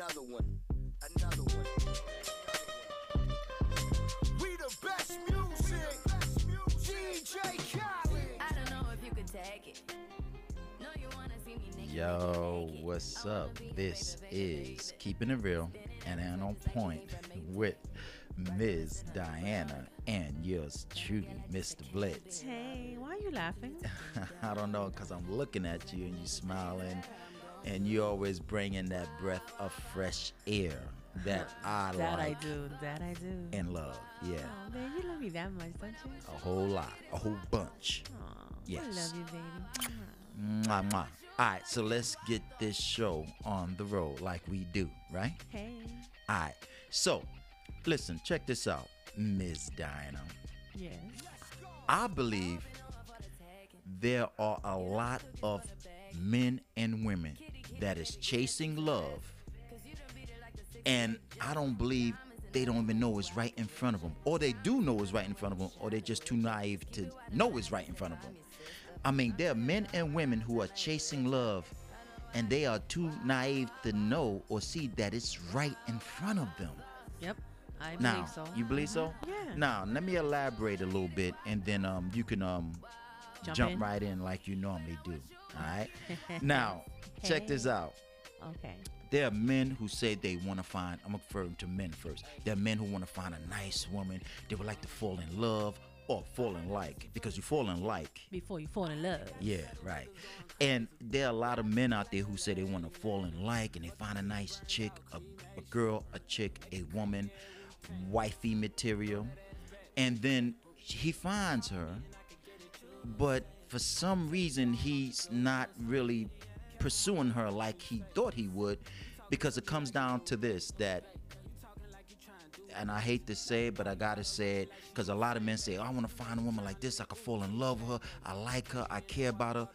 another one, another one. We the best music, DJ Khaled. I don't know if you could take it. No, you wanna see me naked, Yo, naked. what's up? This baby, baby, is baby. Keeping It Real and and on point with Ms. Diana and yours truly, Mr. Blitz. Hey, why are you laughing? I don't know, because I'm looking at you and you smiling, and you always bring in that breath of fresh air that I love. that like I do. That I do. and love. Yeah, Oh man, you love me that much, don't you? a whole lot, a whole bunch. Aw, Yes. I love you, baby. Mwah, mwah. All right, so let's get this show on the road like we do, right? Hey. All right. So, listen, check this out, Ms. Diana. Yes. I believe there are a lot of men and women that is chasing love, and I don't believe they don't even know it's right in front of them, or they do know it's right in front of them, or they're just too naive to know it's right in front of them. I mean, there are men and women who are chasing love, and they are too naive to know or see that it's right in front of them. Yep. I believe Now, so. you believe so? Mhm. Yeah. Now, let me elaborate a little bit, and then um, you can um, Jump jump, in. right in like you normally do. All right. now, check this out. Okay. There are men who say they want to find. I'm referring to men first. There are men who want to find a nice woman. They would like to fall in love or fall in like because you fall in like. Before you fall in love. Yeah, right. And there are a lot of men out there who say they want to fall in like and they find a nice chick, a, a girl, a chick, a woman, wifey material. And then he finds her, but for some reason he's not really pursuing her like he thought he would because it comes down to this that and I hate to say it, but I gotta say it because a lot of men say, oh, I want to find a woman like this. I could fall in love with her. I like her. I care about her.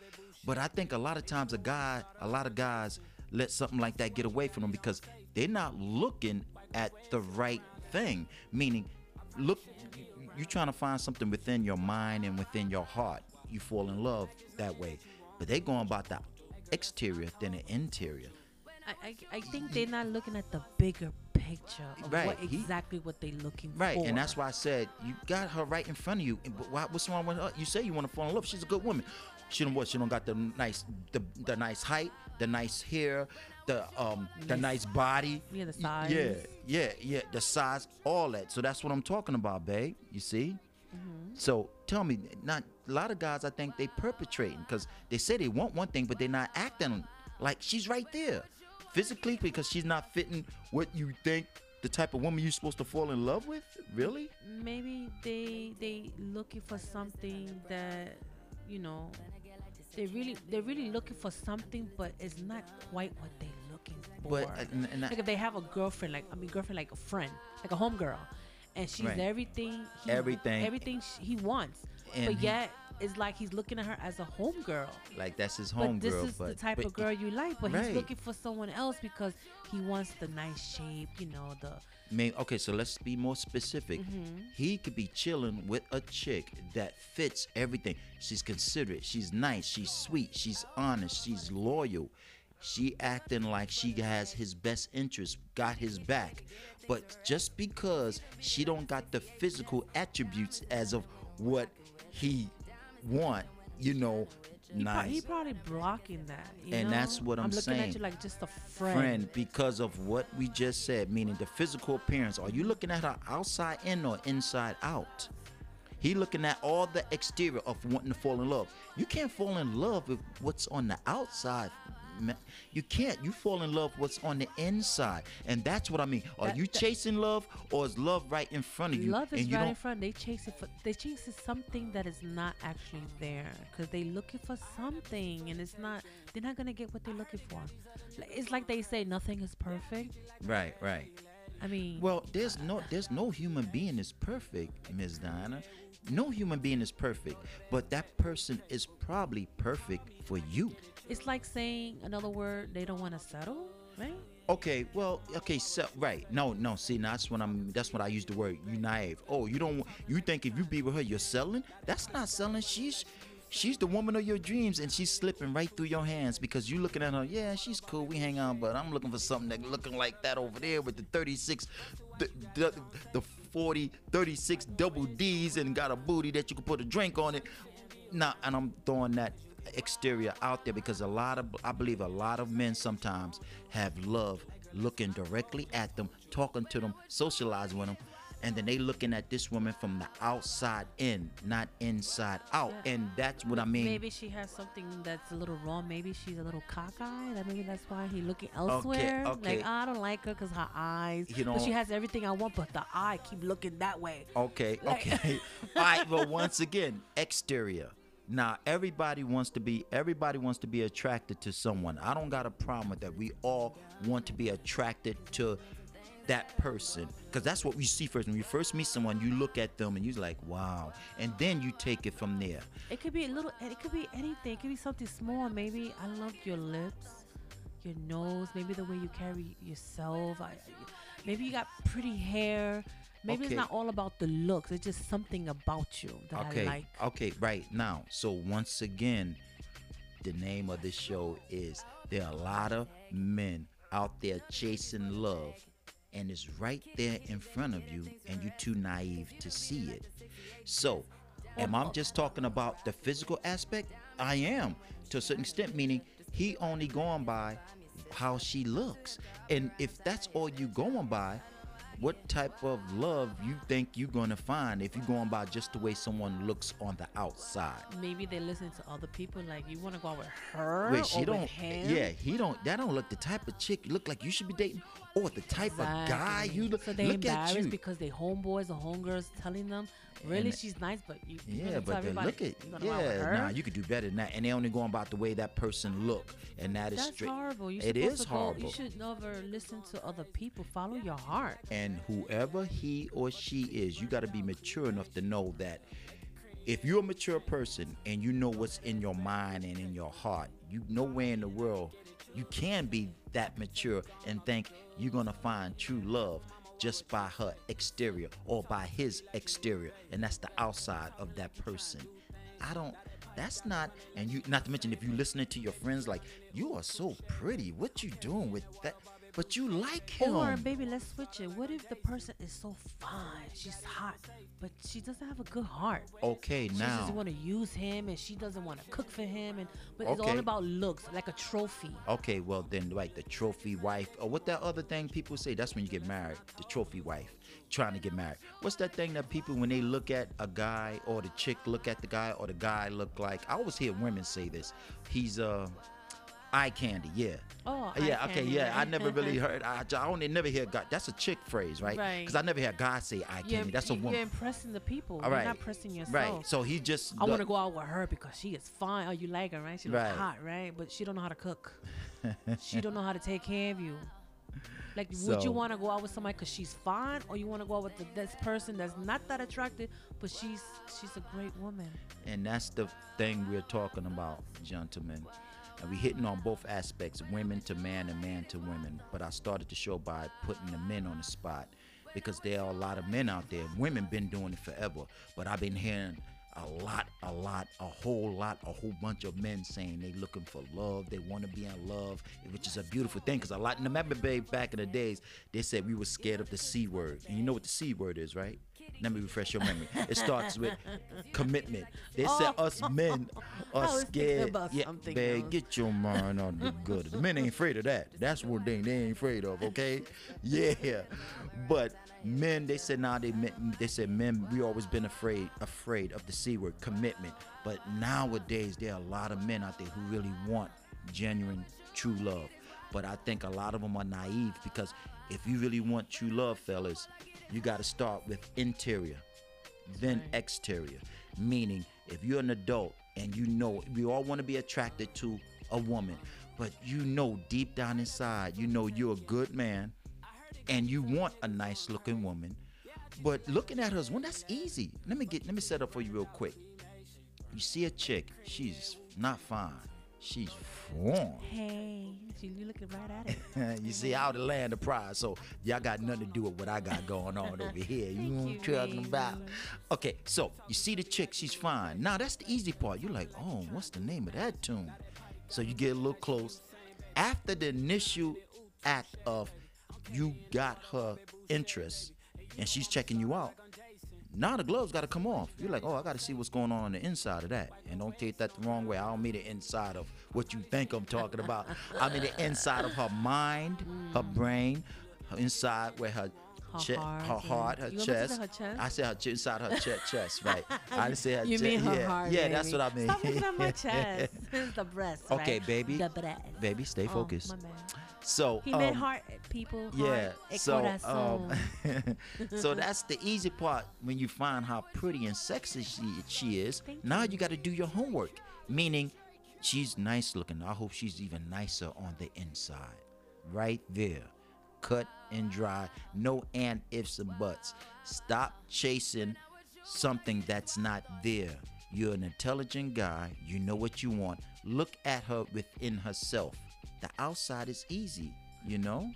But I think a lot of times a guy, a lot of guys let something like that get away from them because they're not looking at the right thing. Meaning, look, you're trying to find something within your mind and within your heart. You fall in love that way. But they going about the exterior than the interior. I, I, I think they're not looking at the bigger picture of Right, what he- exactly what they're looking Right, for. Right, and that's why I said you got her right in front of you. But why, what's wrong with her? You say you want to fall in love. She's a good woman. She don't what? She don't got the nice, the, the nice height, the nice hair, the um, the nice body. Yeah, the size. Yeah, yeah, yeah, the size, all that. So that's what I'm talking about, babe. You see. Mm-hmm. So tell me, not a lot of guys. I think they perpetrating because they say they want one thing, but they're not acting like she's right there, physically, because she's not fitting what you think the type of woman you're supposed to fall in love with. Really? maybe they they looking for something that you know they really they're really looking for something but it's not quite what they're looking for But, and- and I- like if they have a girlfriend like i mean girlfriend like a friend like a homegirl and she's Right. everything he, Everything. everything he wants And but yet it's like he's looking at her as a homegirl Like that's his but home this girl. is but the type but of girl you like but Right. he's looking for someone else because he wants the nice shape you know the May, okay, so let's be more specific. Mm-hmm. He could be chilling with a chick that fits everything. She's considerate. She's nice. She's sweet. She's honest. She's loyal. She acting like she has his best interest, got his back. But just because she don't got the physical attributes as of what he want, you know, he, pro- nice. he probably blocking that you And know? that's what I'm, saying. I'm looking saying. at you like just a friend, friend because of what we just said, meaning the physical appearance. Are you looking at her outside in or inside out? He looking at all the exterior of wanting to fall in love. You can't fall in love with what's on the outside. You can't. You fall in love with what's on the inside, and that's what I mean. Are That- you that- chasing love, or is love right in front of you? Love is and you right in front. They chase it for they chase it something that is not actually there because they looking for something and it's not. They're not gonna get what they're looking for. It's like they say nothing is perfect. Right, right. I mean, Well, there's no there's no human being is perfect, Ms. Diana. No human being is perfect, but that person is probably perfect for you. It's like saying another word. They don't want to settle, right? Okay, well, okay, so right. No, no, see, now that's when I'm that's when I use the word you naive. Oh, you don't you think if you be with her you're selling? That's not selling. She's she's the woman of your dreams and she's slipping right through your hands because you looking at her yeah she's cool we hang out but i'm looking for something that looking like that over there with the 36 the, the, the 40 36 double d's and got a booty that you can put a drink on it nah and i'm throwing that exterior out there because a lot of i believe a lot of men sometimes have love looking directly at them talking to them socializing with them and then they looking at this woman from the outside in, not inside out, Yeah. and that's what I mean. Maybe she has something that's a little wrong. Maybe she's a little cockeyed. That maybe that's why he looking elsewhere. okay. Like I don't like her because her eyes. You but she has everything I want, but the eye keep looking that way. Okay, Like- okay. All right, but once again, exterior. Now everybody wants to be everybody wants to be attracted to someone. I don't got a problem with that. We all want to be attracted to that person because that's what we see first. When you first meet someone, you look at them and you're like, wow, and then you take it from there. It could be a little. It could be anything. It could be something small. Maybe I love your lips, your nose. Maybe the way you carry yourself. I, maybe you got pretty hair. Maybe Okay. it's not all about the looks. It's just something about you that okay, I like. okay, right now. So once again, the name of this show is there are a lot of men out there chasing love and it's right there in front of you and you're too naive to see it so am i just talking about the physical aspect i am to a certain extent meaning he only going by how she looks and if that's all you going by what type of love you think you're gonna find if you're going by just the way someone looks on the outside Maybe they listen to other people. Like you want to go out with her Wait, she or don't. with him. Yeah, he don't. That don't look the type of chick you look like you should be dating, or the type of guy you look. So they look at embarrassed you. because they homeboys or homegirls telling them, really, And- she's nice, but you. you yeah, but everybody look at you gonna go out with yeah. Nah, you could do better than that. And they only going about the way that person look, and that is That's straight. horrible. You're It go- horrible. You should never listen to other people. Follow your heart. and whoever he or she is, you got to be mature enough to know that if you're a mature person and you know what's in your mind and in your heart, you nowhere in the world you can be that mature and think you're gonna find true love just by her exterior or by his exterior, and that's the outside of that person. I don't. That's not, and you. Not to mention, if you listening to your friends, like you are so pretty. What you doing with that? But you like him. Or baby, let's switch it. What if the person is so fine, she's hot, but she doesn't have a good heart? okay, now She now. just want to use him, and she doesn't want to cook for him, and but it's all about looks, like a trophy. Okay, well then, like the trophy wife, or what that other thing people say? That's when you get married. The trophy wife, trying to get married. What's that thing that people when they look at a guy or the chick look at the guy or the guy look like? I always hear women say this. He's uh, eye candy. Yeah. Oh, yeah. Okay. candy, Yeah. I never really heard. I, I only never hear God. That's a chick phrase, right? Right. Because I never hear God say eye You're, candy. That's a one you're impressing the people. All You're not pressing yourself. Right. So he just. I want to go out with her because she is fine. Oh, you like her, right? She looks Right. hot, right? But she don't know how to cook. she don't know how to take care of you. Like, would you want to go out with somebody because she's fine, or you want to go out with the, this person that's not that attractive, but she's she's a great woman? And that's the thing we're talking about, gentlemen. And we hitting on both aspects, women to man and man to women. But I started the show by putting the men on the spot because there are a lot of men out there. Women been doing it forever, but I've been hearing a lot, a lot, a whole lot, a whole bunch of men saying they looking for love, they want to be in love, which is a beautiful thing. Cause a lot, remember, babe, back in the days, they said we were scared of the c word, and you know what the c word is, right? Let me refresh your memory. It starts with commitment. They said oh. us men are I was thinking scared. about yeah, else. get your mind on the good. The men ain't afraid of that. That's one thing they ain't afraid of. Okay, yeah. But men, they said now they meant, they said men. We always been afraid afraid of the c word, commitment. But nowadays there are a lot of men out there who really want genuine, true love. But I think a lot of them are naive because if you really want true love, fellas, you got to start with interior then exterior. Meaning, if you're an adult and you know, we all want to be attracted to a woman, but you know deep down inside, you know you're a good man and you want a nice looking woman. But looking at her as one, that's easy. Let me get, let me set up for you real quick. You see a chick, she's not fine. She's fine. Hey, you you looking right at it. you see, out the land of pride. So y'all got nothing to do with what I got going on over here. You know what I'm talking about? Okay, so you see the chick, she's fine. Now that's the easy part. You're like, oh, what's the name of that tune? So you get a little close. After the initial act of you got her interest and she's checking you out, now the gloves got to come off. You're like, oh, I got to see what's going on on the inside of that. And don't take that the wrong way. I don't mean the inside of what you think I'm talking about. I mean the inside of her mind, her mm. brain, her inside where her Her che- heart, her heart, her You want me to chest. her chest? I said her ch- inside her chest, chest, right? I didn't say her You chest. mean her yeah, heart? yeah, that's what I mean. Stop looking at my chest. It's the breast. Okay, right? baby. The breast. Baby, stay Oh, focused. my bad. So He meant um, heart, people. Yeah. e So um, so that's the easy part when you find how pretty and sexy she, she is. Thank now you got to do your homework, meaning she's nice looking. I hope she's even nicer on the inside, right there, cut and dry. No and ifs and buts. Stop chasing something that's not there. You're an intelligent guy. You know what you want. Look at her within herself. The outside is easy, you know.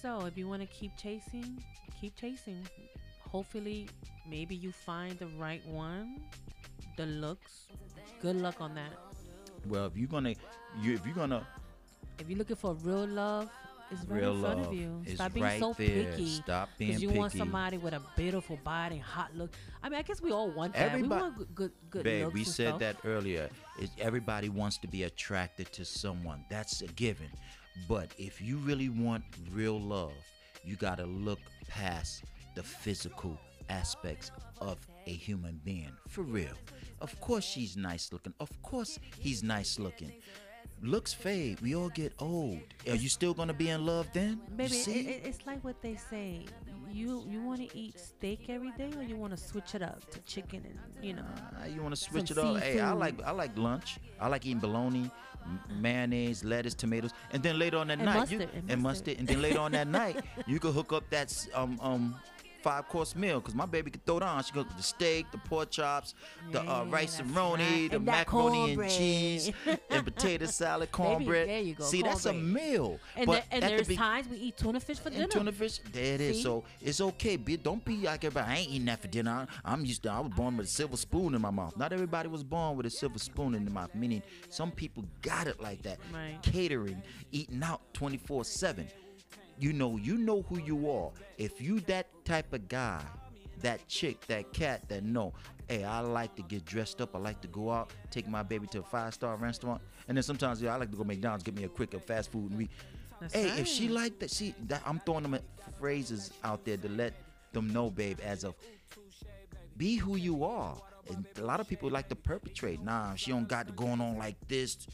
So if you want to keep chasing, keep chasing. Hopefully, maybe you find the right one. The looks. Good luck on that. Well, if you're gonna, you if you're gonna If you're looking for real love, it's right real in front love of you. is Stop being right so there. picky. Stop being you picky. want somebody with a beautiful body, hot look. I mean, I guess we all want that. Everybody- we want good, good, good Babe, looks we said stuff. that earlier. Everybody wants to be attracted to someone. That's a given. But if you really want real love, you gotta look past the physical aspects of a human being. For real. Of course she's nice looking. Of course he's nice looking. Looks fade. We all get old. Are you still gonna be in love then? Baby, it, it, it's like what they say. You you want to eat steak every day, or you want to switch it up to chicken and you know. Uh, you want to switch it up? Hey, I like I like lunch. I like eating bologna, mayonnaise, lettuce, tomatoes, and then later on that And night, you, mustard, and and mustard. mustard, and then later on that night, you could hook up that um um five course meal because my baby could throw down. She could the steak, the pork chops, the uh, rice and roni, right. the And macaroni and cheese, and potato salad, cornbread. there you go, See, that's a meal. And, but there, and at the there's be- times we eat tuna fish for dinner. and tuna fish, there it is. See? So it's okay. Be, don't be like everybody. I ain't eating that for dinner. I- I'm used to. I was born with a silver spoon in my mouth. Not everybody was born with a silver spoon in their mouth. Meaning, some people got it like that. Right. Catering, eating out 24/7. You know, you know who you are. If you that type of guy, that chick, that cat, that no, hey, I like to get dressed up. I like to go out, take my baby to a five star restaurant, and then sometimes yeah, I like to go McDonald's, get me a quick of fast food, and we. That's hey, if she like that, see, that, I'm throwing them phrases out there to let them know, babe, as of be who you are. And a lot of people like to perpetrate. Nah, she don't got going on like this.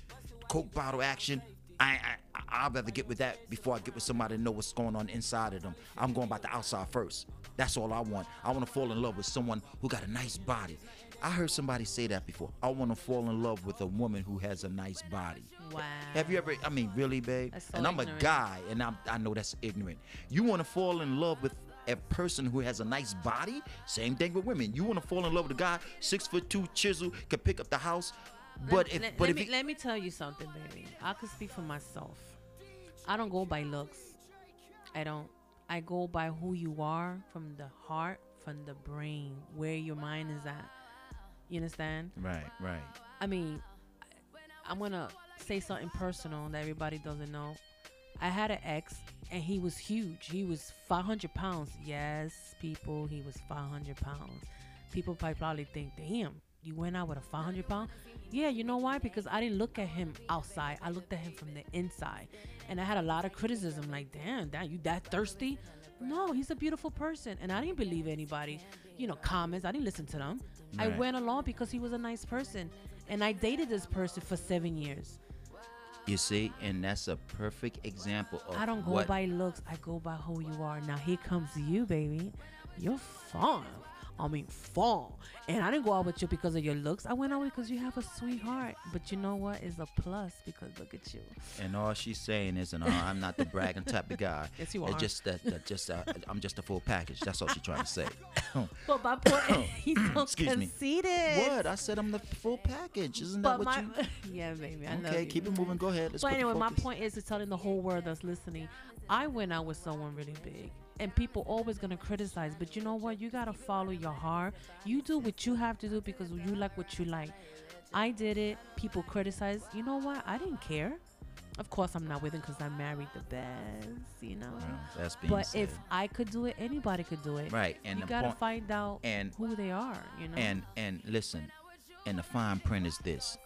Coke bottle action. I, I I'd rather get with that before I get with somebody to know what's going on inside of them. I'm going about the outside first. That's all I want. I want to fall in love with someone who got a nice body. I heard somebody say that before. I want to fall in love with a woman who has a nice body. Wow. Have you ever? I mean, really, babe? That's so and I'm ignorant. a guy, and I'm, I know that's ignorant. You want to fall in love with a person who has a nice body? Same thing with women. You want to fall in love with a guy six foot two, chisel, can pick up the house, but let, if let, but let if me, let me tell you something, baby. I could speak for myself. I don't go by looks. I don't. I go by who you are from the heart, from the brain, where your mind is at. You understand? right, right, I mean, I'm gonna say something personal that everybody doesn't know. I had an ex, and he was huge. He was 500 pounds. Yes, people, he was 500 pounds. People probably probably think, damn, you went out with a 500 pound. Yeah, you know why? Because I didn't look at him outside. I looked at him from the inside, and I had a lot of criticism. Like, damn, damn, you that thirsty? No, he's a beautiful person, and I didn't believe anybody. You know, comments. I didn't listen to them. I went along because he was a nice person, and I dated this person for seven years. You see, and that's a perfect example of I don't go by looks. I go by who you are. Now here comes you, baby. You're fine. I mean, fall. And I didn't go out with you because of your looks. I went out because you have a sweetheart. But you know what? It's a plus because look at you. And all she's saying is, and uh, I'm not the bragging type of guy. Yes, you It's are. just that, that just uh, I'm just a full package. That's all she's trying to say. But my point, he's so Excuse me. conceited. what? I said I'm the full package. Isn't that But what my, you? yeah, baby, I Okay, keep it moving. Go ahead. Let's But anyway, my point is to telling the whole world that's listening. I went out with someone really big, and people always gonna criticize. But you know what? You gotta follow your heart. You do what you have to do because you like what you like. I did it. People criticize. You know what? I didn't care. Of course, I'm not with him because I married the best. You know. Well, that's being But said. if I could do it, anybody could do it. right, and you gotta point, find out and- who they are. You know. and and listen, and the fine print is this.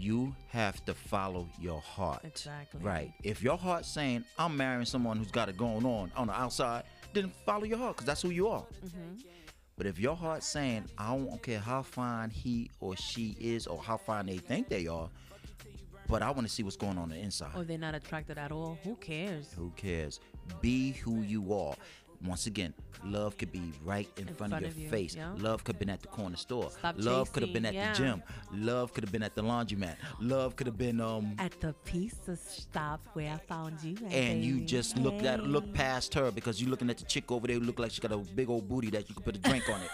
You have to follow your heart. Exactly. Right. If your heart's saying I'm marrying someone who's got it going on on the outside, then follow your heart because that's who you are. Mm-hmm. But if your heart's saying I don't care how fine he or she is or how fine they think they are, but I want to see what's going on, on the inside. or they're not attracted at all. Who cares? Who cares? Be who you are. Once again, love could be right in, front, of your you, face. yeah. Love could have been at the corner store. Stop love could have been at chasing, the gym. Love could have been at the laundromat. Love could have been um At the pizza stop where I found you. at, and you baby. just look at look past her because you're looking at the chick over there who look like she got a big old booty that you could put a drink on it.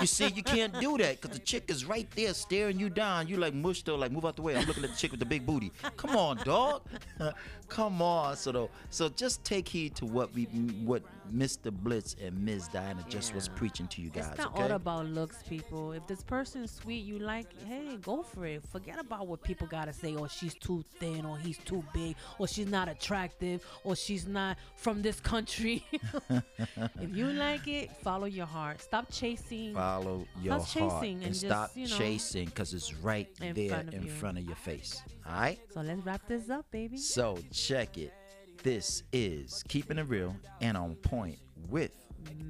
You see, you can't do that because the chick is right there staring you down. You like mush her, like move out the way. I'm looking at the chick with the big booty. Come on, dog. Come on. So though, so just take heed to what we what Mr. Blitz and Ms. Diana just was preaching to you guys. It's not okay? all about looks, people. If this person's sweet, you like, hey, go for it. Forget about what people gotta say. Or she's too thin, or he's too big, or she's not attractive, or she's not from this country. if you like it, follow your heart. Stop chasing. Follow your Stop heart chasing and, and just, stop you know, chasing because it's right in there front in you. front of your face. All right. So let's wrap this up, baby. So check it. This is keeping it real and on point with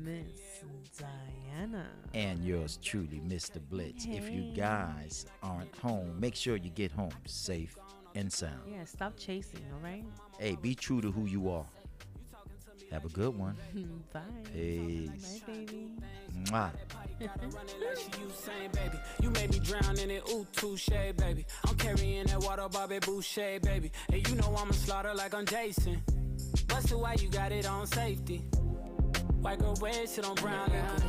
Miss Diana. and yours truly, Mr. Blitz. If you guys aren't home, make sure you get home safe and sound. Yeah, stop chasing, all right? Hey, be true to who you are. Have a good one. Bye. Peace. Bye, baby. Mwah. Running like she Usain, baby. You made me drown in it, ooh, touche, baby. I'm carrying that water, Bobby Boucher, baby. And you know I'ma slaughter like I'm Jason. Busted why you got it on safety. White girl red shit on brown liquor.